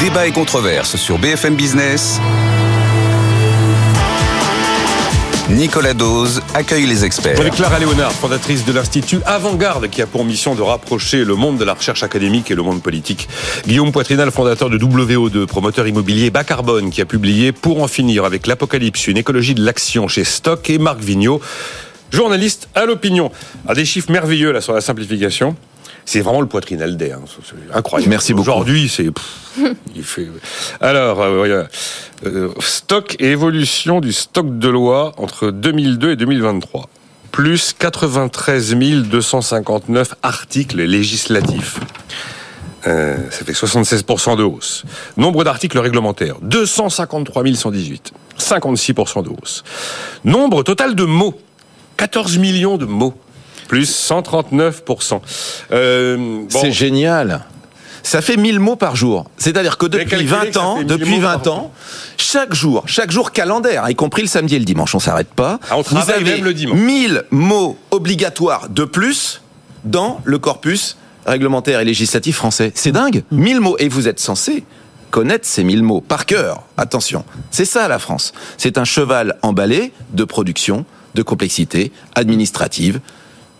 Débat et controverse sur BFM Business. Nicolas Dose accueille les experts. Avec Clara Léonard, fondatrice de l'Institut Avant-Garde, qui a pour mission de rapprocher le monde de la recherche académique et le monde politique. Guillaume Poitrinal, fondateur de WO2, promoteur immobilier bas carbone, qui a publié Pour en finir avec l'apocalypse, une écologie de l'action chez Stock, et Marc Vigneault, journaliste à l'opinion. A des chiffres merveilleux là sur la simplification. C'est vraiment le poitrinal d'air. Incroyable. Merci beaucoup. Aujourd'hui, c'est. il fait. Alors, euh, voilà. Euh, stock et évolution du stock de loi entre 2002 et 2023. Plus 93 259 articles législatifs. Euh, ça fait 76% de hausse. Nombre d'articles réglementaires, 253 118. 56% de hausse. Nombre total de mots, 14 millions de mots plus 139%. Euh, bon. C'est génial. Ça fait 1000 mots par jour. C'est-à-dire que depuis 20 ans, depuis 20 ans, chaque jour, chaque jour calendaire, y compris le samedi et le dimanche, on s'arrête pas. Ah, on vous avez même le dimanche. 1000 mots obligatoires de plus dans le corpus réglementaire et législatif français. C'est dingue. 1000 mots. Et vous êtes censé connaître ces 1000 mots par cœur. Attention. C'est ça la France. C'est un cheval emballé de production, de complexité administrative,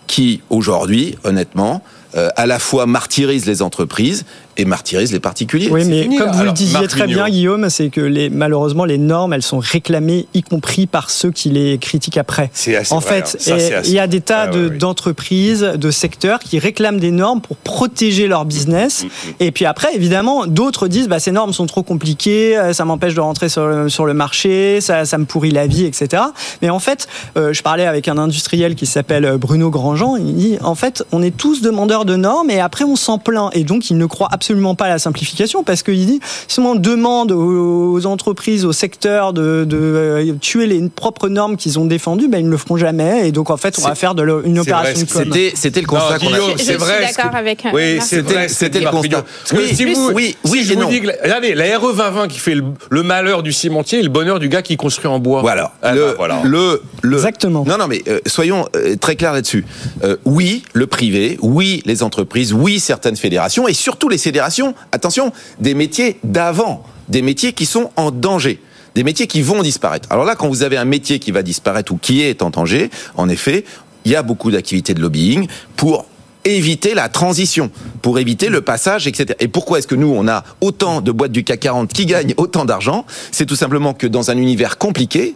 qui, aujourd'hui, honnêtement, euh, à la fois martyrise les entreprises et martyrise les particuliers. Oui, mais comme vous le disiez très bien, Guillaume, c'est que les, malheureusement, les normes, elles sont réclamées, y compris par ceux qui les critiquent après. C'est assez En vrai, fait, hein. Ça, il y a des tas Ah, ouais, d'entreprises, de secteurs qui réclament des normes pour protéger leur business. Mm, Et puis après, évidemment, d'autres disent, bah, ces normes sont trop compliquées, euh, ça m'empêche de rentrer sur le, sur le marché, ça, ça me pourrit la vie, etc. Mais en fait, euh, je parlais avec un industriel qui s'appelle Bruno Grandjean, il dit, en fait, on est tous demandeurs de normes et après on s'en plaint. Et donc, il ne croit absolument pas à la simplification parce qu'il dit, si on demande aux, entreprises, aux secteurs de, de, euh, tuer les propres normes qu'ils ont défendues, ben, ils ne le feront jamais. Et donc, en fait, on va faire de le- une opération de com. C'était, c'était le constat qu'on a c'est suis vrai. d'accord avec, euh, Oui, vrai. C'était le constat. Vigneault. Parce que Oui, si vous, oui, si oui je vous dis que la- regardez, la RE 2020 qui fait le, le malheur du cimentier et le bonheur du gars qui construit en bois. Voilà. Ah le, bah, voilà. le, le- Exactement. Non, non, mais euh, soyons euh, très clairs là-dessus. Euh, oui, le privé, oui, les entreprises, oui, certaines fédérations, et surtout les attention, des métiers d'avant, des métiers qui sont en danger. Des métiers qui vont disparaître. Alors là, quand vous avez un métier qui va disparaître ou qui est en danger, en effet, il y a beaucoup d'activités de lobbying pour éviter la transition, pour éviter le passage, etc. Et pourquoi est-ce que nous, on a autant de boîtes du CAC 40 qui gagnent autant d'argent? C'est tout simplement que dans un univers compliqué,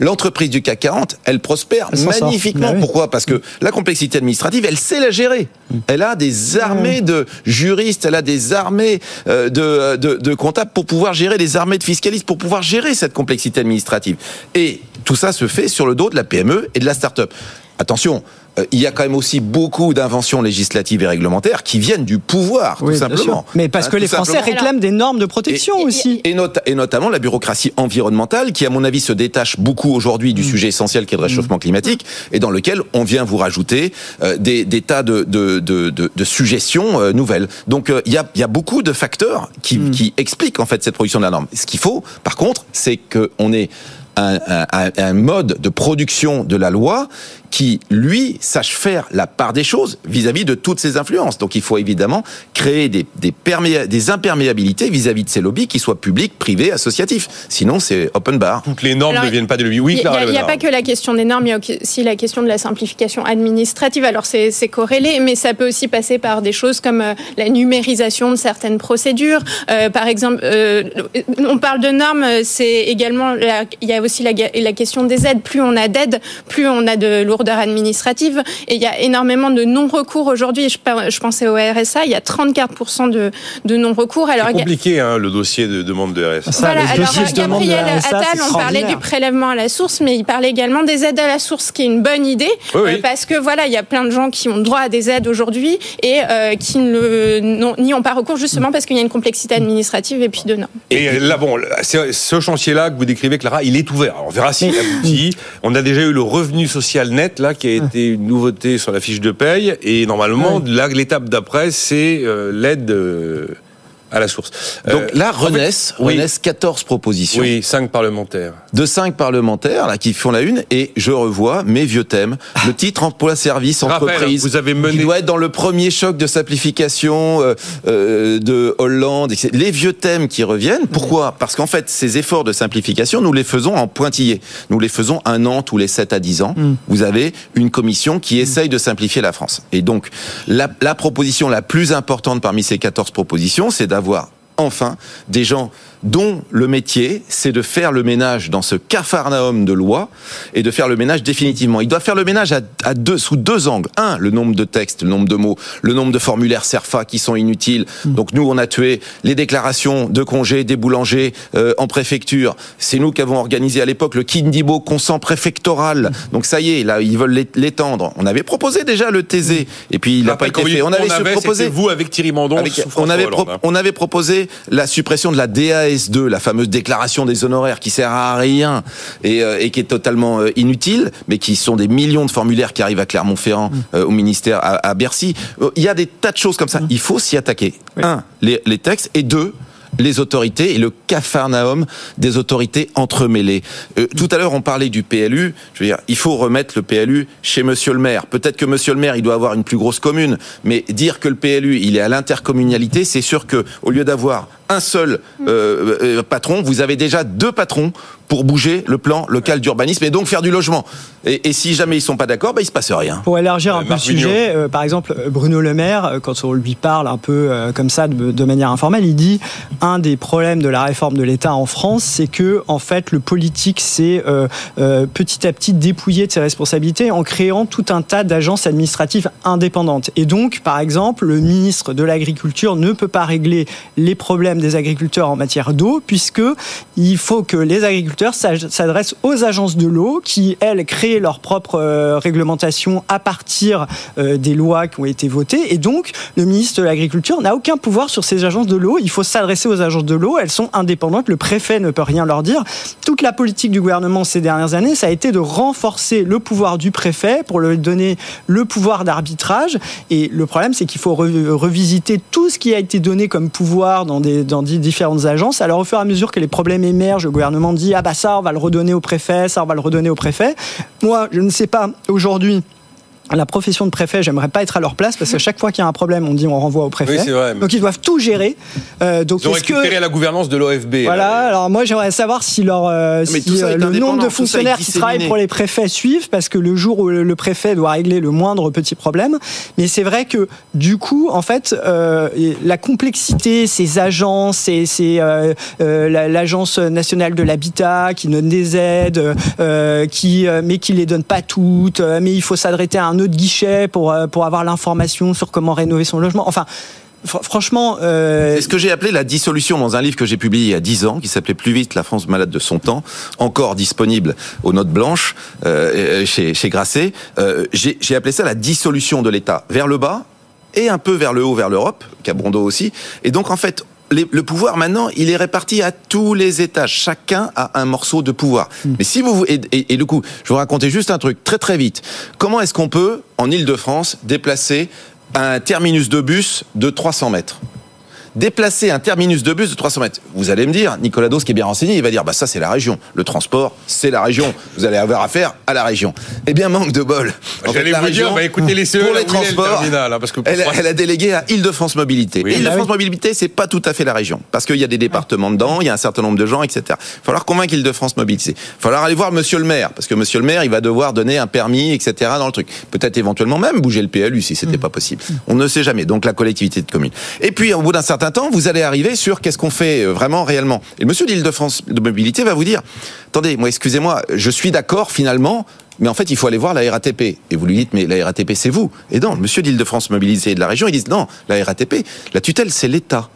l'entreprise du CAC 40, elle prospère Elle magnifiquement. Bah oui. Pourquoi? Parce que la complexité administrative, elle sait la gérer. Elle a des armées de juristes, elle a des armées euh, de, de, de comptables pour pouvoir gérer, des armées de fiscalistes pour pouvoir gérer cette complexité administrative. Et tout ça se fait sur le dos de la PME et de la start-up. Attention, euh, il y a quand même aussi beaucoup d'inventions législatives et réglementaires qui viennent du pouvoir, Oui, tout sûr. simplement. Mais parce Hein, que les Français simplement. réclament des normes de protection Et- aussi. Et, not- et notamment la bureaucratie environnementale, qui à mon avis se détache beaucoup aujourd'hui Mm. du sujet essentiel qui est le réchauffement climatique, et dans lequel on vient vous rajouter euh, des, des tas de, de, de, de- de suggestions euh, nouvelles. Donc il y, a, il y a beaucoup de facteurs qui, Mm. qui expliquent en fait cette production de la norme. Ce qu'il faut, par contre, c'est qu'on ait un, un- un- un mode de production de la loi qui, lui, sache faire la part des choses vis-à-vis de toutes ces influences. Donc il faut évidemment créer des, des, perméa- des imperméabilités vis-à-vis de ces lobbies, qui soient publics, privés, associatifs. Sinon, c'est open bar. Toutes les normes Alors, ne viennent pas de lui. Oui, Il n'y a, pas que la question des normes, il y a aussi la question de la simplification administrative. Alors c'est c'est corrélé, mais ça peut aussi passer par des choses comme euh, la numérisation de certaines procédures. Euh, par exemple, euh, on parle de normes, c'est également la- il y a aussi la, question des aides. Plus on a d'aides, plus on a de lourdeur administrative. Et il y a énormément de non-recours aujourd'hui. Je, je pensais au RSA, il y a 34% de, de non-recours. Alors C'est compliqué hein, le dossier de demande de RSA. Ça, voilà, alors Gabriel RSA, Attal, on parlait du prélèvement à la source, mais il parlait également des aides à la source, qui est une bonne idée, Oui, oui. euh, parce que voilà, il y a plein de gens qui ont droit à des aides aujourd'hui et euh, qui n'y ont pas recours justement parce qu'il y a une complexité administrative et puis de normes. Et là, bon, ce chantier-là que vous décrivez, Clara, il est ouvert. Alors, on verra s'il aboutit. On a déjà eu le revenu social net, là, qui a été une nouveauté sur la fiche de paye. Et normalement, là, l'étape d'après, c'est euh, l'aide euh, à la source. Donc Euh, là, en fait, renaissent, oui. renaissent 14 propositions Oui, cinq parlementaires. de 5 parlementaires là, qui font la une, et je revois mes vieux thèmes. Le titre emploi service Rappel, entreprise. vous avez mené- Qui doit être dans le premier choc de simplification euh, euh, de Hollande. etc. Les vieux thèmes qui reviennent. Pourquoi? Parce qu'en fait, ces efforts de simplification, nous les faisons en pointillés. Nous les faisons un an tous les 7 à 10 ans. Vous avez une commission qui essaye de simplifier la France. Et donc, la, la proposition la plus importante parmi ces 14 propositions, c'est d'avoir enfin des gens dont le métier, c'est de faire le ménage dans ce cafarnaum de loi et de faire le ménage définitivement. Il doit faire le ménage à, à deux, sous deux angles. Un, le nombre de textes, le nombre de mots, le nombre de formulaires CERFA qui sont inutiles. Donc nous, on a tué les déclarations de congés des boulangers euh, en préfecture. C'est nous qui avons organisé à l'époque le Kindibo consent préfectoral. Donc ça y est, là, ils veulent l'é- l'étendre. On avait proposé déjà le TZ et puis il n'a pas été fait. vous On avait, avait, proposé vous avec Thierry Mandon. avec- on, avait pro- hein. on avait proposé la suppression de la DAS2, la fameuse déclaration des honoraires qui sert à rien et, euh, et qui est totalement euh, inutile, mais qui sont des millions de formulaires qui arrivent à Clermont-Ferrand, euh, au ministère, à, à Bercy. Il y a des tas de choses comme ça. Il faut s'y attaquer. Un, les, les textes, et deux, les autorités et le cafarnaum des autorités entremêlées. Euh, tout à l'heure, on parlait du PLU. Je veux dire, il faut remettre le PLU chez Monsieur le maire. Peut-être que Monsieur le maire, il doit avoir une plus grosse commune, mais dire que le PLU, il est à l'intercommunalité, c'est sûr que au lieu d'avoir un seul euh, euh, patron, vous avez déjà deux patrons pour bouger le plan local d'urbanisme et donc faire du logement. Et, et si jamais ils sont pas d'accord, bah, il se passe rien. Pour élargir Euh, un peu le Marc sujet, euh, par exemple, euh, Bruno Le Maire, euh, quand on lui parle un peu euh, comme ça, de, de manière informelle, il dit un des problèmes de la réforme de l'État en France, c'est que en fait, le politique s'est euh, euh, petit à petit dépouillé de ses responsabilités en créant tout un tas d'agences administratives indépendantes. Et donc, par exemple, le ministre de l'Agriculture ne peut pas régler les problèmes des agriculteurs en matière d'eau, puisque il faut que les agriculteurs s'adressent aux agences de l'eau qui, elles, créent leur propre euh, réglementation à partir euh, des lois qui ont été votées. Et donc, le ministre de l'Agriculture n'a aucun pouvoir sur ces agences de l'eau. Il faut s'adresser aux agences de l'eau. Elles sont indépendantes. Le préfet ne peut rien leur dire. Toute la politique du gouvernement ces dernières années, ça a été de renforcer le pouvoir du préfet pour lui donner le pouvoir d'arbitrage. Et le problème, c'est qu'il faut re- revisiter tout ce qui a été donné comme pouvoir dans, des, dans différentes agences. Alors, au fur et à mesure que les problèmes émergent, le gouvernement dit Ah, bah ça, on va le redonner au préfet, ça, on va le redonner au préfet. Moi, je ne sais pas aujourd'hui. La profession de préfet, j'aimerais pas être à leur place parce qu'à chaque fois qu'il y a un problème, on dit on renvoie au préfet. Oui, c'est. Donc ils doivent tout gérer. Euh, donc Ils ont que récupéré la gouvernance de l'OFB. voilà, là. alors moi j'aimerais savoir si, leur, euh, si, ça euh, le nombre de fonctionnaires qui travaillent pour les préfets suivent, parce que le jour où le préfet doit régler le moindre petit problème, mais c'est vrai que du coup, en fait, euh, la complexité, ces agences, ces, ces, euh, euh, la- l'agence nationale de l'habitat qui donne des aides, euh, qui, euh, mais qui les donne pas toutes, euh, mais il faut s'adresser à un autre guichet pour, euh, pour avoir l'information sur comment rénover son logement. Enfin, fr- franchement, euh, C'est ce que j'ai appelé la dissolution dans un livre que j'ai publié il y a 10 ans, qui s'appelait Plus vite, la France malade de son temps, encore disponible aux notes blanches euh, chez, chez Grasset. J'ai j'ai appelé ça la dissolution de l'État vers le bas et un peu vers le haut, vers l'Europe, Cabrondo aussi. Et donc en fait, les- le pouvoir maintenant, il est réparti à tous les étages. Chacun a un morceau de pouvoir. Mais si vous et, et, et du coup, je vais vous raconter juste un truc très très vite. Comment est-ce qu'on peut en Île-de-France déplacer un terminus de bus de 300 mètres? Déplacer un terminus de bus de 300 mètres. Vous allez me dire, Nicolas Dos, qui est bien renseigné, il va dire, bah ça c'est la région. Le transport, c'est la région. Vous allez avoir affaire à la région. Eh bien, manque de bol. En J'allais la vous dire, bah, écoutez, laissez pour les le transports, terminal, hein, parce que elle, elle a délégué à Île-de-France Mobilité. Oui. Île-de-France Ah oui. Mobilité, c'est pas tout à fait la région. Parce qu'il y a des départements dedans, il y a un certain nombre de gens, etc. Il va falloir convaincre Île-de-France Mobilité. Il va falloir aller voir monsieur le maire. Parce que monsieur le maire, il va devoir donner un permis, etc. dans le truc. Peut-être éventuellement même bouger le PLU si c'était pas possible. On ne sait jamais. Donc la collectivité de communes. Et puis, au bout d'un certain temps, vous allez arriver sur qu'est-ce qu'on fait euh, vraiment, réellement. Et le monsieur d'Île-de-France de Mobilité va vous dire, attendez, moi, excusez-moi, je suis d'accord finalement, mais en fait, il faut aller voir la RATP. Et vous lui dites, mais la RATP, c'est vous. Et non, le monsieur d'Île-de-France Mobilité et de la région, ils disent, non, la RATP, la tutelle, c'est l'État.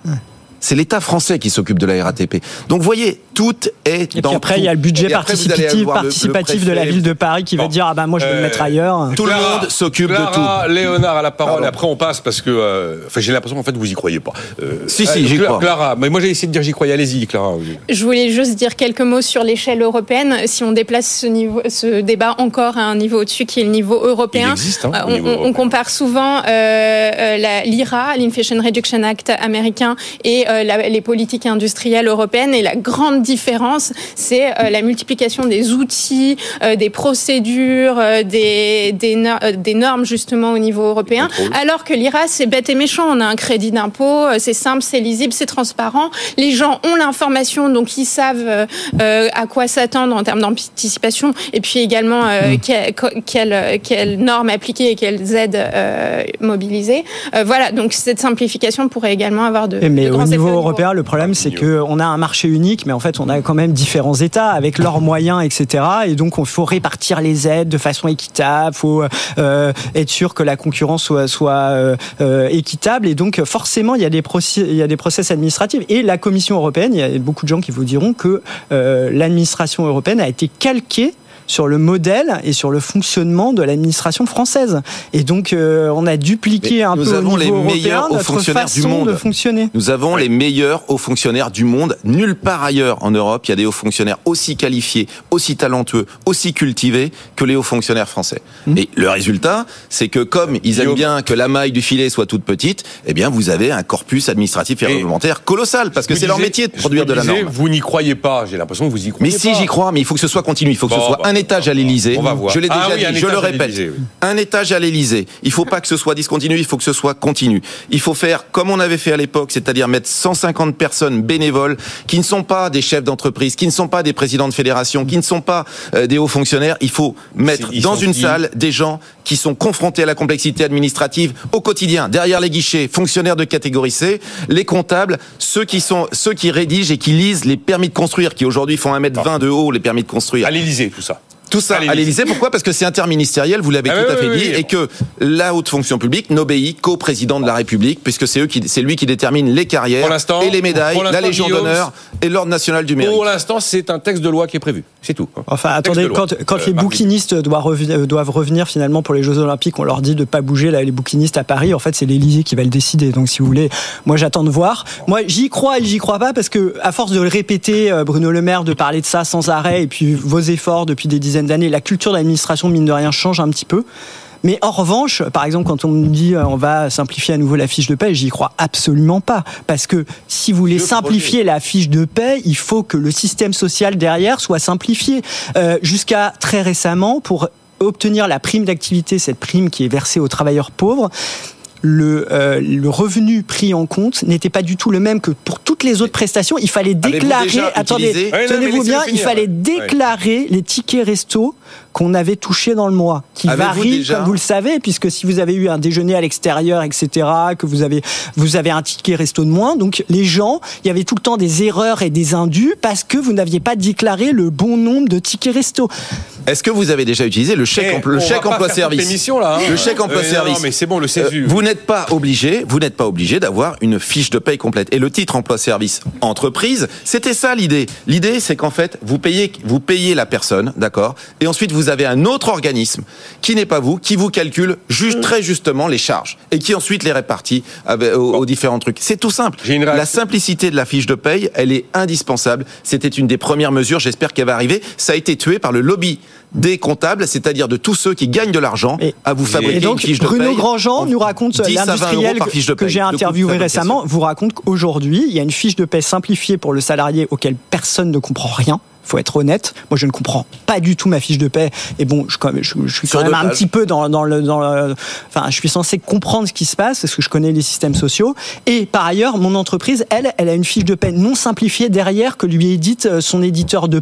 C'est l'État français qui s'occupe de la RATP. Donc, vous voyez, tout est et dans puis après, tout. il y a le budget participatif, avoir le- le participatif de la ville de Paris qui va dire ah bah moi je vais Euh, le mettre ailleurs. Tout le monde s'occupe de Clara, Léonard à la parole. Pardon. Et après, on passe parce que. euh, Enfin, j'ai l'impression qu'en fait, vous y croyez pas. Euh, Si, si, j'y Cla- crois. Clara, mais moi, j'ai essayé de dire j'y croyais. Allez-y, Clara. Je voulais juste dire quelques mots sur l'échelle européenne. Si on déplace ce, niveau, ce débat encore à un niveau au-dessus, qui est le niveau européen, Il existe, hein, euh, on, niveau on- on européen. compare souvent euh, euh, la- l'IRA, l'Inflation Reduction Act américain, et euh, la- les politiques industrielles européennes. Et la grande différence, c'est euh, la multiplication des outils, euh, des procédures, euh, des, des, euh, des normes justement au niveau européen. Alors que l'IRA, c'est bête et méchant. On a un crédit d'impôt, euh, c'est simple, c'est lisible, c'est transparent. Les gens ont l'information, donc ils savent euh, euh, à quoi s'attendre en termes d'anticipation, et puis également euh, que- quelles quelles normes appliquer et quelles aides euh, mobiliser. Euh, voilà, donc cette simplification pourrait également avoir de, Mais de grands niveau européen, le problème, c'est qu'on a un marché unique, mais en fait, on a quand même différents États avec leurs moyens, etc. Et donc, il faut répartir les aides de façon équitable, il faut euh, être sûr que la concurrence soit, soit euh, euh, équitable. Et donc, forcément, il y, a des process, il y a des process administratifs. Et la Commission européenne, il y a beaucoup de gens qui vous diront que euh, l'administration européenne a été calquée sur le modèle et sur le fonctionnement de l'administration française. Et donc, euh, on a dupliqué Mais un nous peu au avons les niveau meilleurs européen hauts fonctionnaires du monde. de fonctionner. Nous avons les meilleurs hauts fonctionnaires du monde. Nulle part ailleurs en Europe, il y a des hauts fonctionnaires aussi qualifiés, aussi talentueux, aussi cultivés que les hauts fonctionnaires français. Mmh. Et le résultat, c'est que comme ils aiment bien que la maille du filet soit toute petite, eh bien, vous avez un corpus administratif et, Et- réglementaire colossal parce que c'est leur métier de produire de la disais, norme. Vous n'y croyez pas. J'ai l'impression que vous y Mais croyez si pas. j'y crois, mais il faut que ce soit continu. Il faut que ce soit bon, un étage à l'Élysée. on va voir. Je l'ai Ah déjà oui, dit, je le répète. oui. Un étage à l'Élysée. Il faut pas que ce soit discontinu, il faut que ce soit continu. Il faut faire comme on avait fait à l'époque, c'est-à-dire mettre 150 personnes bénévoles qui ne sont pas des chefs d'entreprise, qui ne sont pas des présidents de fédération, qui ne sont pas euh, des hauts fonctionnaires. Il faut mettre dans une salle des gens qui sont confrontés à la complexité administrative au quotidien, derrière les guichets, fonctionnaires de catégorie C, les comptables, ceux qui sont ceux qui rédigent et qui lisent les permis de construire, qui aujourd'hui font 1m20 de haut, les permis de construire. À l'Élysée, tout ça. Tout ça À l'Élysée. Pourquoi? Parce que c'est interministériel, vous l'avez Ah tout oui, à fait oui, dit, oui. et que la haute fonction publique n'obéit qu'au président de la République, puisque c'est eux qui, c'est lui qui détermine les carrières Pour l'instant- et les médailles, pour la Légion d'honneur et l'ordre national du mérite. Pour l'instant, c'est un texte de loi qui est prévu. C'est tout. Enfin, Texte attendez, quand, quand Euh, les bouquinistes doivent revenir, doivent revenir finalement pour les Jeux Olympiques, on leur dit de pas bouger. Là, les bouquinistes à Paris, en fait, c'est l'Élysée qui va le décider. Donc, si vous voulez, moi, j'attends de voir. Moi, j'y crois et j'y crois pas parce que, à force de le répéter, euh, Bruno Le Maire, de parler de ça sans arrêt, et puis vos efforts depuis des dizaines d'années, la culture d'administration, mine de rien, change un petit peu. Mais en revanche, par exemple, quand on me dit euh, on va simplifier à nouveau la fiche de paie, j'y crois absolument pas. Parce que si vous voulez Le simplifier la fiche de paie, il faut que le système social derrière soit simplifié. Euh, Jusqu'à très récemment, pour obtenir la prime d'activité, cette prime qui est versée aux travailleurs pauvres, le, euh, le revenu pris en compte n'était pas du tout le même que pour toutes les autres prestations. Il fallait déclarer, attendez, tenez-vous bien, il fallait ouais. déclarer les tickets resto qu'on avait touchés dans le mois, qui déjà- comme vous le savez, puisque si vous avez eu un déjeuner à l'extérieur, etc., que vous avez, vous avez un ticket resto de moins, donc les gens, il y avait tout le temps des erreurs et des indus parce que vous n'aviez pas déclaré le bon nombre de tickets resto. Est-ce que vous avez déjà utilisé le chèque, Eh, emploi- le chèque emploi service l'émission, là, hein. Le chèque emploi Euh, non, service. non, mais c'est bon, le Euh, CESU. vous n'êtes pas obligé, vous n'êtes pas obligé d'avoir une fiche de paye complète. Et le titre emploi service entreprise, c'était ça l'idée. L'idée, c'est qu'en fait, vous payez, vous payez la personne, d'accord, et ensuite vous avez un autre organisme qui n'est pas vous, qui vous calcule juste très justement les charges et qui ensuite les répartit avec- aux, aux différents trucs. C'est tout simple. La simplicité de la fiche de paye, elle est indispensable. C'était une des premières mesures. J'espère qu'elle va arriver. Ça a été tué par le lobby des comptables, c'est-à-dire de tous ceux qui gagnent de l'argent à vous fabriquer Et donc, une fiche de Bruno paye. Grandjean en nous raconte, 10 à 20 euros l'industriel par fiche de que, j'ai interviewé récemment, vous raconte qu'aujourd'hui, il y a une fiche de paie simplifiée pour le salarié auquel personne ne comprend rien. Faut être honnête. Moi, je ne comprends pas du tout ma fiche de paie. Et bon, je, suis Sur quand même un petit peu dans, dans le, dans le- enfin, je suis censé comprendre ce qui se passe parce que je connais les systèmes sociaux. Et par ailleurs, mon entreprise, elle, elle a une fiche de paie non simplifiée derrière que lui édite euh, son éditeur de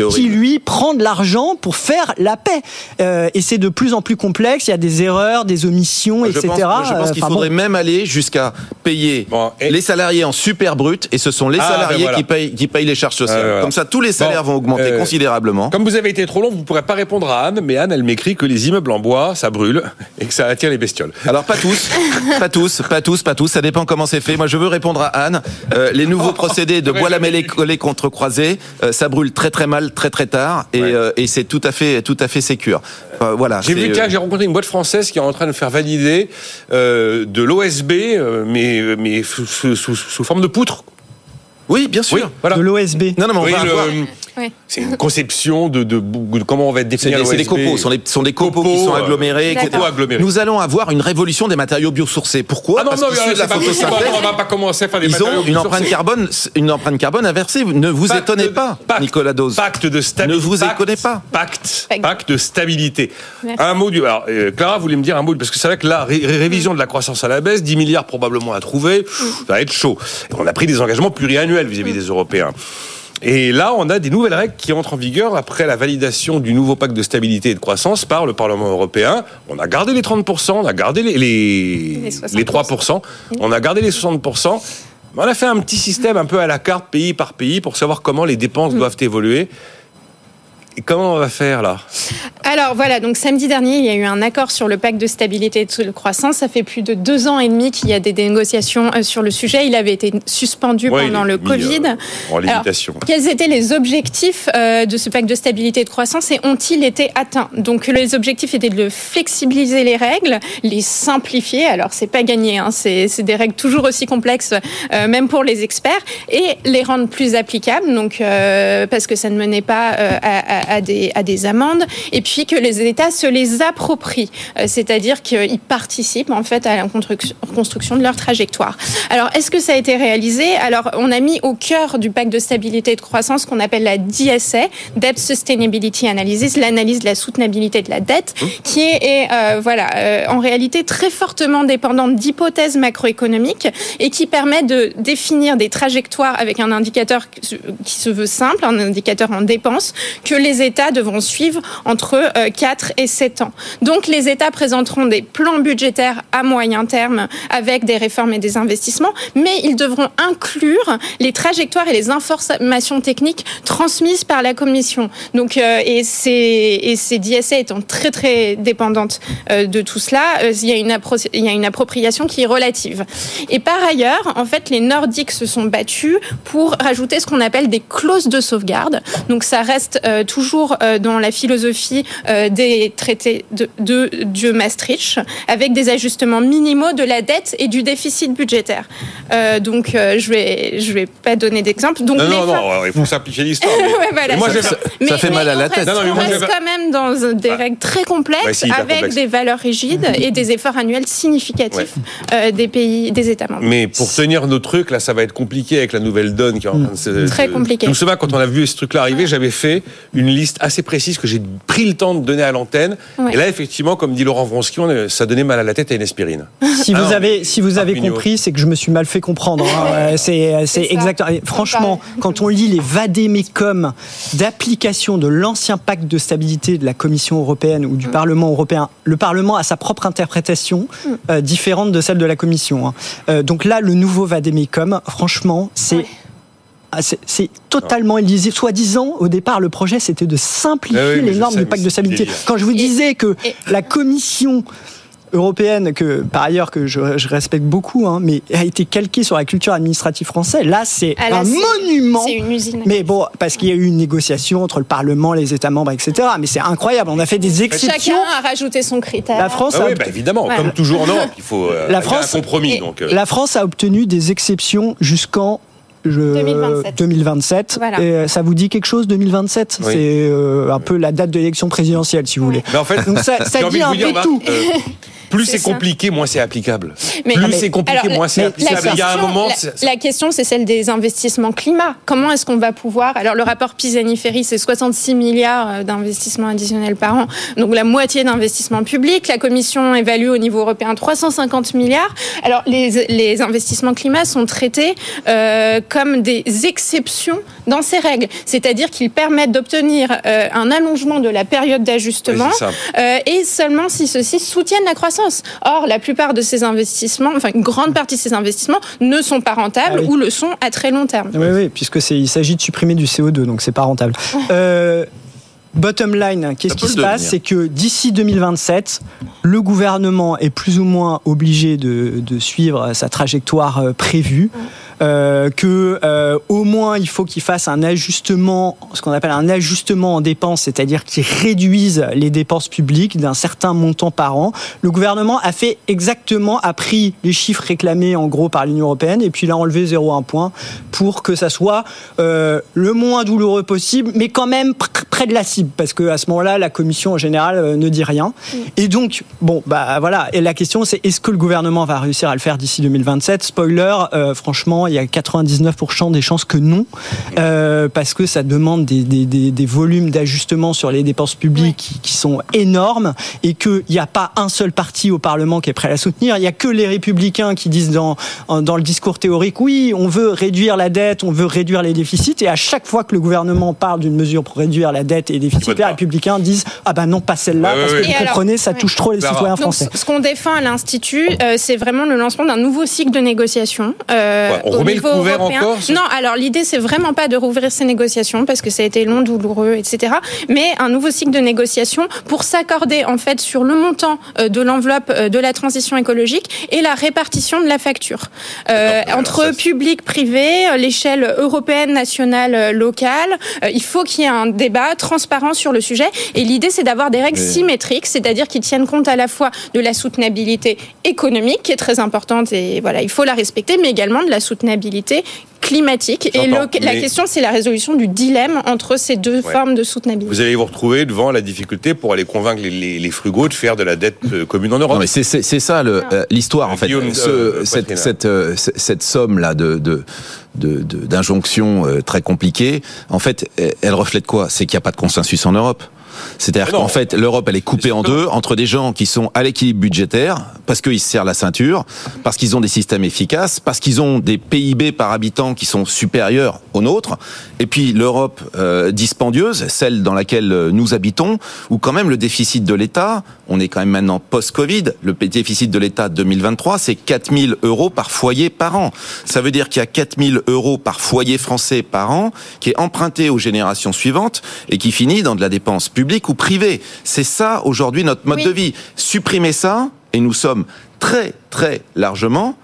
horrible. qui lui prend de l'argent pour faire la paie. Euh, et c'est de plus en plus complexe. Il y a des erreurs, des omissions, Je etc. pense, je pense Euh, qu'il enfin, faudrait bon. même aller jusqu'à payer Bon, et- les salariés en super brut et ce sont les Ah, salariés ben voilà. qui, payent, qui payent les charges sociales. Voilà. Comme ça, tous les salaires vont augmenter euh, considérablement. Comme vous avez été trop long, vous ne pourrez pas répondre à Anne, mais Anne, elle m'écrit que les immeubles en bois, ça brûle et que ça attire les bestioles. Alors pas tous, pas tous, pas tous, pas tous. Ça dépend comment c'est fait. Moi, je veux répondre à Anne. Euh, les nouveaux procédés de bois lamellé collé contre croisé, euh, ça brûle très très mal, très très tard, et, Ouais. euh, et c'est tout à fait, tout à fait sécure. Enfin, voilà. J'ai vu euh, que j'ai rencontré une boîte française qui est en train de faire valider euh, de l'OSB, mais, mais sous, sous- sous- sous forme de poutre. Oui, bien sûr. Oui, voilà. de l'OSB. Non, non, mais on Oui, va le- avoir. C'est une conception de, de, de comment on va définir des, c'est des l'OSB. copeaux, sont des, sont des copeaux, Copeaux, qui sont euh, agglomérés, etc. Copeaux agglomérés. Nous allons avoir une révolution des matériaux biosourcés. Pourquoi Ah non, Parce non, qu'issus mais de la photosynthèse, On va pas commencer à faire des ils matériaux ont une empreinte carbone, une empreinte carbone inversée. Ne vous Pacte étonnez de- pas, pacte- Nicolas Dose. Pacte de stabilité. Ne vous pacte- éconnez pas. Pacte, Pacte. pacte de stabilité. Merci. Un mot du. Alors, euh, Clara voulait me dire un mot? Parce que c'est vrai que la ré- ré- révision de la croissance à la baisse, 10 milliards probablement à trouver, pff, ça va être chaud. On a pris des engagements pluriannuels vis-à-vis des Européens. Et là, on a des nouvelles règles qui entrent en vigueur après la validation du nouveau pacte de stabilité et de croissance par le Parlement européen. On a gardé les 30%, on a gardé les, les, Les 60%. les 3%, on a gardé les 60%. Mais on a fait un petit système un peu à la carte, pays par pays, pour savoir comment les dépenses doivent évoluer. Comment on va faire là? Alors voilà, donc samedi dernier, il y a eu un accord sur le pacte de stabilité et de croissance. Ça fait plus de deux ans et demi qu'il y a des négociations euh, sur le sujet. Il avait été suspendu Ouais, pendant le mis, Covid. euh, en Alors. Quels étaient les objectifs euh, de ce pacte de stabilité et de croissance et ont-ils été atteints? Donc les objectifs étaient de flexibiliser les règles, les simplifier. Alors c'est pas gagné, hein, c'est des règles toujours aussi complexes, euh, même pour les experts, et les rendre plus applicables. Donc euh, parce que ça ne menait pas euh, à, à- à des, à des amendes, et puis que les États se les approprient, Euh, c'est-à-dire qu'ils participent en fait à la construction- de leur trajectoire. Alors est-ce que ça a été réalisé? Alors on a mis au cœur du pacte de stabilité et de croissance ce qu'on appelle la DSA, Debt Sustainability Analysis, l'analyse de la soutenabilité de la dette, qui est, est, euh, voilà euh, en réalité très fortement dépendante d'hypothèses macroéconomiques et qui permet de définir des trajectoires avec un indicateur qui se veut simple, un indicateur en dépenses que les États devront suivre entre euh, 4 et 7 ans. Donc les États présenteront des plans budgétaires à moyen terme avec des réformes et des investissements, mais ils devront inclure les trajectoires et les informations techniques transmises par la Commission. Donc euh, et ces et DSA étant très très dépendantes euh, de tout cela, euh, il y a une il y a une appropriation qui est relative. Et par ailleurs, en fait, les Nordiques se sont battus pour rajouter ce qu'on appelle des clauses de sauvegarde. Donc ça reste euh, toujours euh, dans la philosophie euh, des traités de, de, de Maastricht, avec des ajustements minimaux de la dette et du déficit budgétaire. Euh, donc euh, je vais je vais pas donner d'exemple. Donc Non, non, non, il faut simplifier l'histoire. Ouais, voilà, moi, ça. fait mal à la tête. reste- Non, non, mais on reste quand même dans des Bah. règles très complexes, Ouais, si, hyper avec complexe. des valeurs rigides et des efforts annuels significatifs euh, des pays, des États membres. Mais pour tenir nos trucs, là, ça va être compliqué avec la nouvelle donne qui est en train de se. Très compliqué. Je me souviens quand on a vu ce truc-là arriver, j'avais fait une liste assez précise que j'ai pris le temps de donner à l'antenne. Ouais. Et là, effectivement, comme dit Laurent Vronsky, ça donnait mal à la tête à une aspirine. Si Ah vous non, avez, si vous avez Arpigno. compris, c'est que je me suis mal fait comprendre. hein. Euh, C'est, c'est ça. exact. Franchement, quand on lit les vadémécums d'application de l'ancien pacte de stabilité de la Commission européenne ou du Mm. Parlement européen, le Parlement a sa propre interprétation euh, différente de celle de la Commission. hein. Euh, donc là, le nouveau vadémécum, franchement, c'est Ouais. Ah, c'est- totalement illisible. Soi-disant, au départ, le projet, c'était de simplifier Ah oui, mais les normes du pacte de stabilité. Quand je vous disais que et- la Commission européenne, que par ailleurs que je, je respecte beaucoup, hein, mais a été calquée sur la culture administrative française, là, c'est Ah, un monument. C'est une usine. Mais bon, parce qu'il y a eu une négociation entre le Parlement, les États membres, etc. Mais c'est incroyable. On a fait des exceptions. Chacun a rajouté son critère. La France, Ah a oui, bah, évidemment, Voilà. comme toujours en Europe, il faut euh, La France- un compromis. et- donc, euh, la France a obtenu des exceptions jusqu'en je- 2027. 2027. Voilà. Et, euh, ça vous dit quelque chose 2027 Oui. C'est euh, un peu la date de l'élection présidentielle, si vous voulez. Mais en fait, Donc ça, dit un peu tout. euh, plus C'est compliqué, moins c'est applicable. Mais- plus c'est compliqué, alors, moins c'est applicable. Il y a un question- moment. la, question, c'est celle des investissements climat. Comment est-ce qu'on va pouvoir Alors, le rapport Pisani-Ferry, c'est 66 milliards euh, d'investissements additionnels par an, donc la moitié d'investissements publics. La Commission évalue au niveau européen 350 milliards. Alors, les, les investissements climat sont traités euh, comme des exceptions dans ces règles, c'est-à-dire qu'ils permettent d'obtenir euh, un allongement de la période d'ajustement Oui, euh, et seulement si ceux-ci soutiennent la croissance. Or, la plupart de ces investissements, enfin une grande partie de ces investissements, ne sont pas rentables Ah oui. ou le sont à très long terme. Oui, oui, puisque c'est, il s'agit de supprimer du CO2, donc c'est pas rentable. Euh, bottom line, qu'est-ce qui se passe? C'est que d'ici 2027, le gouvernement est plus ou moins obligé de, de suivre sa trajectoire euh, prévue. Euh, que euh, au moins il faut qu'ils fassent un ajustement, ce qu'on appelle un ajustement en dépenses, c'est-à-dire qu'ils réduisent les dépenses publiques d'un certain montant par an. Le gouvernement a fait exactement, a pris les chiffres réclamés en gros par l'Union européenne et puis il a enlevé 0,1 point pour que ça soit euh, le moins douloureux possible, mais quand même pr- près de la cible, parce que à ce moment-là, la Commission en général ne dit rien. Et donc, bon, bah voilà. Et la question, c'est est-ce que le gouvernement va réussir à le faire d'ici 2027 Spoiler, franchement, il y a 99% des chances que non, euh, parce que ça demande des, des- des- des volumes d'ajustement sur les dépenses publiques qui, qui sont énormes et qu'il n'y a pas un seul parti au Parlement qui est prêt à la soutenir. Il n'y a que les républicains qui disent dans, le discours théorique, oui, on veut réduire la dette, on veut réduire les déficits. Et à chaque fois que le gouvernement parle d'une mesure pour réduire la dette et les déficits, les républicains disent, ah ben non, pas celle-là, Ouais, parce ouais. que vous alors, comprenez, ça touche trop les Clara. citoyens français. ce ce qu'on défend à l'Institut, euh, c'est vraiment le lancement d'un nouveau cycle de négociations. euh, Ouais, on au remet le niveau couvert européen. encore Non, alors l'idée, c'est vraiment pas de rouvrir ces négociations parce que ça a été long, douloureux, etc. Mais un nouveau cycle de négociations pour s'accorder en fait sur le montant euh, de l'enveloppe euh, de la transition écologique et la répartition de la facture Euh, entre ça, public, privé, l'échelle européenne, nationale, locale. Euh, il faut qu'il y ait un débat transparent sur le sujet. Et l'idée, c'est d'avoir des règles symétriques, c'est-à-dire qui tiennent compte à la fois de la soutenabilité économique, qui est très importante et voilà, il faut la respecter, mais également de la soutenabilité climatique. Et le- la mais- question, c'est la résolution du dilemme entre ces deux Ouais. formes de soutenabilité. Vous allez vous retrouver devant la difficulté pour aller convaincre les, les- les frugaux de faire de la dette euh, commune en Europe. Non, mais c'est c'est- c'est ça le, euh, l'histoire en fait. Ce- euh, cette, cette, euh, cette somme là de d'injonctions très compliquées, en fait, elle reflète quoi? C'est qu'il n'y a pas de consensus en Europe. C'est-à-dire qu'en fait, l'Europe, elle est coupée en deux entre des gens qui sont à l'équilibre budgétaire parce qu'ils se serrent la ceinture, parce qu'ils ont des systèmes efficaces, parce qu'ils ont des PIB par habitant qui sont supérieurs aux nôtres, et puis l'Europe euh, dispendieuse, celle dans laquelle euh, nous habitons, où quand même le déficit de l'État, on est quand même maintenant post-Covid, le déficit de l'État 2023, c'est 4000 euros par foyer par an. Ça veut dire qu'il y a 4000 euros par foyer français par an qui est emprunté aux générations suivantes et qui finit dans de la dépense publique ou privée. C'est ça aujourd'hui notre mode Oui. de vie. Supprimer ça, et nous sommes très très largement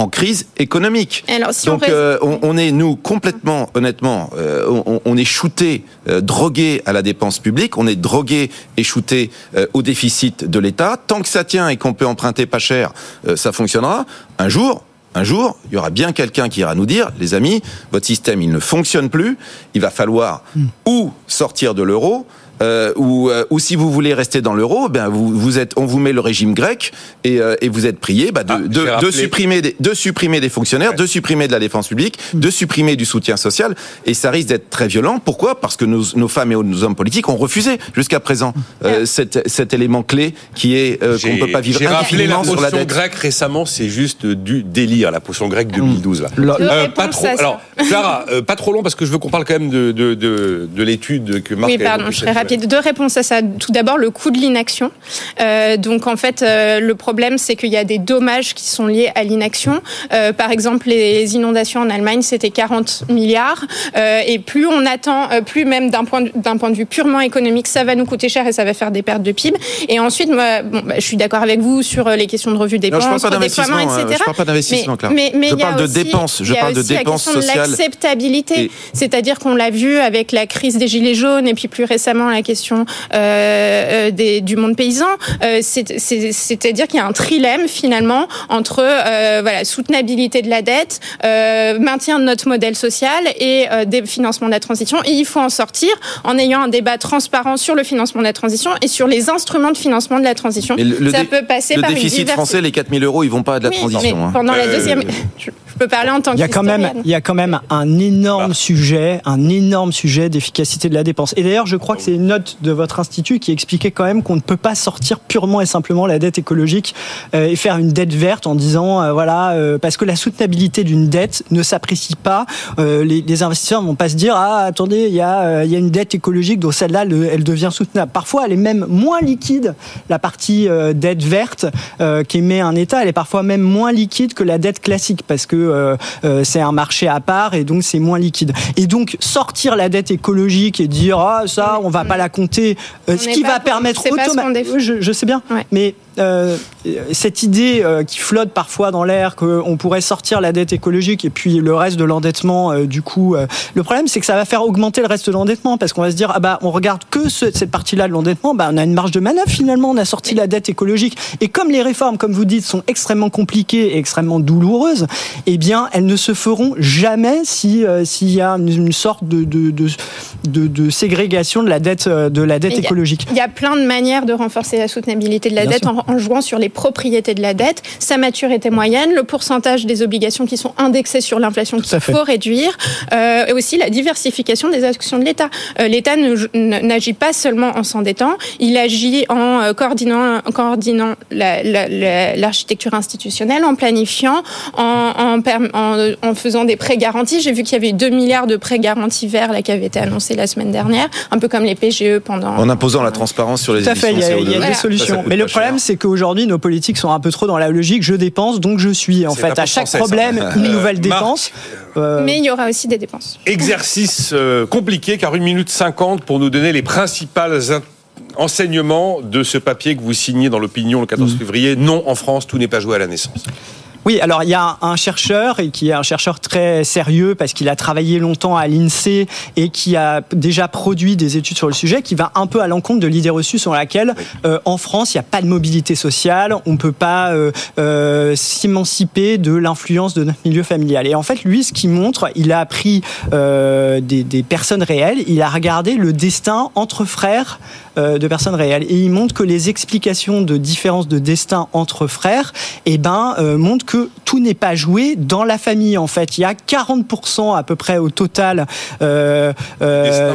en crise économique. Et alors, si on Donc reste- euh, on, on est nous complètement, honnêtement, euh, on, on est shooté, euh, drogué à la dépense publique, on est drogué et shooté euh, au déficit de l'État. Tant que ça tient et qu'on peut emprunter pas cher, euh, ça fonctionnera. Un jour. Un jour, il y aura bien quelqu'un qui ira nous dire, les amis, votre système, il ne fonctionne plus. Il va falloir ou sortir de l'euro, euh, ou, euh, ou si vous voulez rester dans l'euro, ben vous, vous êtes, on vous met le régime grec et, euh, et vous êtes prié bah, de, Ah, de, de supprimer des, de supprimer des fonctionnaires, Ouais. de supprimer de la défense publique, de supprimer du soutien social, et ça risque d'être très violent. Pourquoi? Parce que nos, nos femmes et nos hommes politiques ont refusé jusqu'à présent euh, cet, cet élément clé qui est euh, qu'on ne peut pas vivre rappelé la sur la potion dette. grecque récemment, c'est juste du délire, la potion grecque 2012. Là. Le- Deux Euh, pas trop. Alors, Clara, euh, pas trop long parce que je veux qu'on parle quand même de, de, de, de l'étude que Marc Oui, pardon, je serai cette rapide. Deux réponses à ça. Tout d'abord, le coût de l'inaction. Euh, donc, en fait, euh, le problème, c'est qu'il y a des dommages qui sont liés à l'inaction. Euh, par exemple, les inondations en Allemagne, c'était 40 milliards. Et plus on attend, plus même d'un point, de- d'un point de vue purement économique, ça va nous coûter cher et ça va faire des pertes de PIB. Et ensuite, moi, bon, bah, je suis d'accord avec vous sur les questions de revue des Non, je parle dépenses, euh, etc. Je parle pas d'investissement, Claire. Mais, mais je y a parle de dépenses. Je y a parle de dépenses question de sociales. l'acceptabilité. Et- C'est-à-dire qu'on l'a vu avec la crise des gilets jaunes et puis plus récemment la question euh, euh, des, du monde paysan. Euh, c'est- c'est- C'est-à-dire qu'il y a un trilemme finalement entre euh, voilà soutenabilité de la dette, maintien de notre modèle social et des financements de la transition. Et il faut en sortir en ayant un débat transparent sur le financement de la transition et sur les instruments de financement de la transition. Mais le, Ça peut passer le par une déficit français, les 4000 euros, ils vont pas à de la Oui, transition. mais hein. pendant la deuxième, peux parler en tant Il y a quand même, qu'historienne. il y a quand même un énorme Bah. sujet, un énorme sujet d'efficacité de la dépense. Et d'ailleurs, je crois que c'est une note de votre institut qui expliquait quand même qu'on ne peut pas sortir purement et simplement la dette écologique euh, et faire une dette verte en disant euh, voilà euh, parce que la soutenabilité d'une dette ne s'apprécie pas. Euh, les, les investisseurs vont pas se dire ah attendez il y a il y a une dette écologique donc celle-là le- elle devient soutenable. Parfois elle est même moins liquide la partie euh, dette verte euh, qu'émet un État. Elle est parfois même moins liquide que la dette classique parce que euh, euh, c'est un marché à part et donc c'est moins liquide. Et donc sortir la dette écologique et dire ah ça on va pas la compter, euh, On ce qui va permettre automatiquement. Je, je sais bien, Ouais. mais euh, cette idée euh, qui flotte parfois dans l'air qu'on pourrait sortir la dette écologique et puis le reste de l'endettement, euh, du coup, le problème c'est que ça va faire augmenter le reste de l'endettement parce qu'on va se dire ah bah on regarde que ce- cette partie-là de l'endettement, bah on a une marge de manœuvre finalement, on a sorti la dette écologique et comme les réformes, comme vous dites, sont extrêmement compliquées et extrêmement douloureuses, eh bien elles ne se feront jamais si s'il y a une, une sorte de de, de, de de ségrégation de la dette de la dette Mais il y a- écologique. Il y a plein de manières de renforcer la soutenabilité de la Bien dette sûr. en, en jouant sur les propriétés de la dette, sa maturité moyenne, le pourcentage des obligations qui sont indexées sur l'inflation qu'il faut réduire, euh, et aussi la diversification des actions de l'État. Euh, L'État n'agit pas seulement en s'endettant, il agit en euh, coordonnant, en coordonnant la- la- la- l'architecture institutionnelle, en planifiant, en, en, en- en faisant des prêts garantis. J'ai vu qu'il y avait 2 milliards de prêts garantis verts là, qui avaient été annoncés la semaine dernière, un peu comme les PGE pendant... En imposant la transparence sur les Tout à fait, il y a, émissions il y a CO2. des solutions. Ça, ça coûte Mais le problème, c'est qu'aujourd'hui, nos politiques sont un peu trop dans la logique je dépense, donc je suis. En fait, à chaque français, ça. problème, une Euh, nouvelle Marc, dépense. Euh, Mais il y aura aussi des dépenses. Exercice euh, compliqué car une minute 50 pour nous donner les principales in- enseignements de ce papier que vous signez dans l'opinion le 14 Mm. février. Non, en France, tout n'est pas joué à la naissance. Oui, alors il y a un chercheur et qui est un chercheur très sérieux parce qu'il a travaillé longtemps à l'INSEE et qui a déjà produit des études sur le sujet qui va un peu à l'encontre de l'idée reçue sur laquelle euh, en France il n'y a pas de mobilité sociale, on peut pas euh, euh, s'émanciper de l'influence de notre milieu familial. Et en fait, lui, ce qu'il montre, il a pris euh, des, des personnes réelles, il a regardé le destin entre frères euh, de personnes réelles et il montre que les explications de différence de destin entre frères, eh ben, euh, montrent que tout n'est pas joué dans la famille. En fait, il y a 40% à peu près au total euh,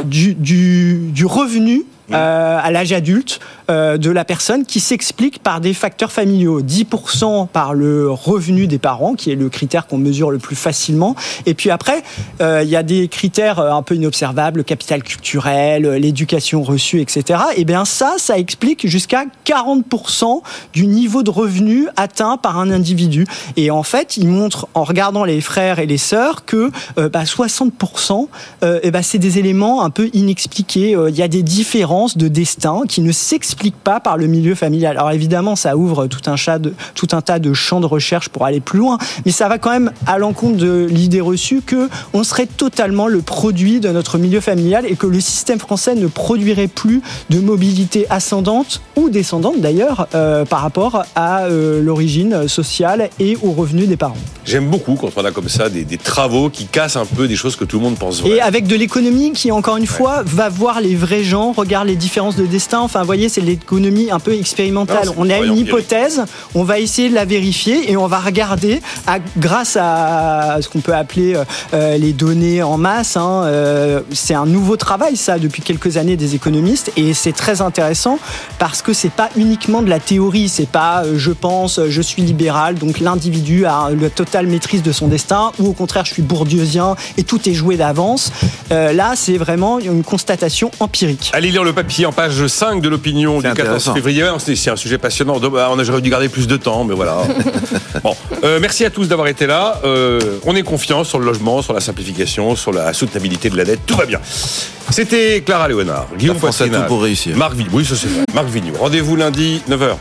du, du, du revenu. euh, à l'âge adulte de la personne qui s'explique par des facteurs familiaux. 10% par le revenu des parents, qui est le critère qu'on mesure le plus facilement. Et puis après, euh, il y a des critères euh, un peu inobservables, le capital culturel, euh, l'éducation reçue, etc. Et bien ça, ça explique jusqu'à 40% du niveau de revenu atteint par un individu. Et en fait, il montre en regardant les frères et les sœurs que euh, bah, 60%, euh, eh ben, c'est des éléments un peu inexpliqués. Euh, Il y a des différences de destin qui ne s'expliquent pas par le milieu familial. Alors évidemment, ça ouvre tout un, chat de, tout un tas de champs de recherche pour aller plus loin, mais ça va quand même à l'encontre de l'idée reçue que on serait totalement le produit de notre milieu familial et que le système français ne produirait plus de mobilité ascendante ou descendante d'ailleurs euh, par rapport à euh, l'origine sociale et aux revenus des parents. J'aime beaucoup quand on a comme ça des, des travaux qui cassent un peu des choses que tout le monde pense vraies. Et avec de l'économie qui, encore une fois, va voir les vrais gens, regarde les différences de destin. Enfin, vous voyez, c'est l'économie un peu expérimentale. Non, on a une hypothèse, on va essayer de la vérifier et on va regarder, à- grâce à ce qu'on peut appeler euh, euh, les données en masse. hein, euh, c'est un nouveau travail, ça, depuis quelques années des économistes, et c'est très intéressant parce que c'est pas uniquement de la théorie. C'est pas euh, je pense, je suis libéral, donc l'individu a la totale maîtrise de son destin, ou au contraire, je suis bourdieusien et tout est joué d'avance. Euh, là, c'est vraiment une constatation empirique. Allez lire le papier en page 5 de l'opinion du C'est 14 intéressant. février. C'est un sujet passionnant. Bah, On a j'aurais dû garder plus de temps, mais voilà. bon, euh, merci à tous d'avoir été là. Euh, on est confiant sur le logement, sur la simplification, sur la soutenabilité de la dette. Tout va bien. C'était Clara Léonard, Guillaume tout pour réussir. Marc Vignoux. Oui, ça c'est vrai. Marc Vignoux. Rendez-vous lundi 9h.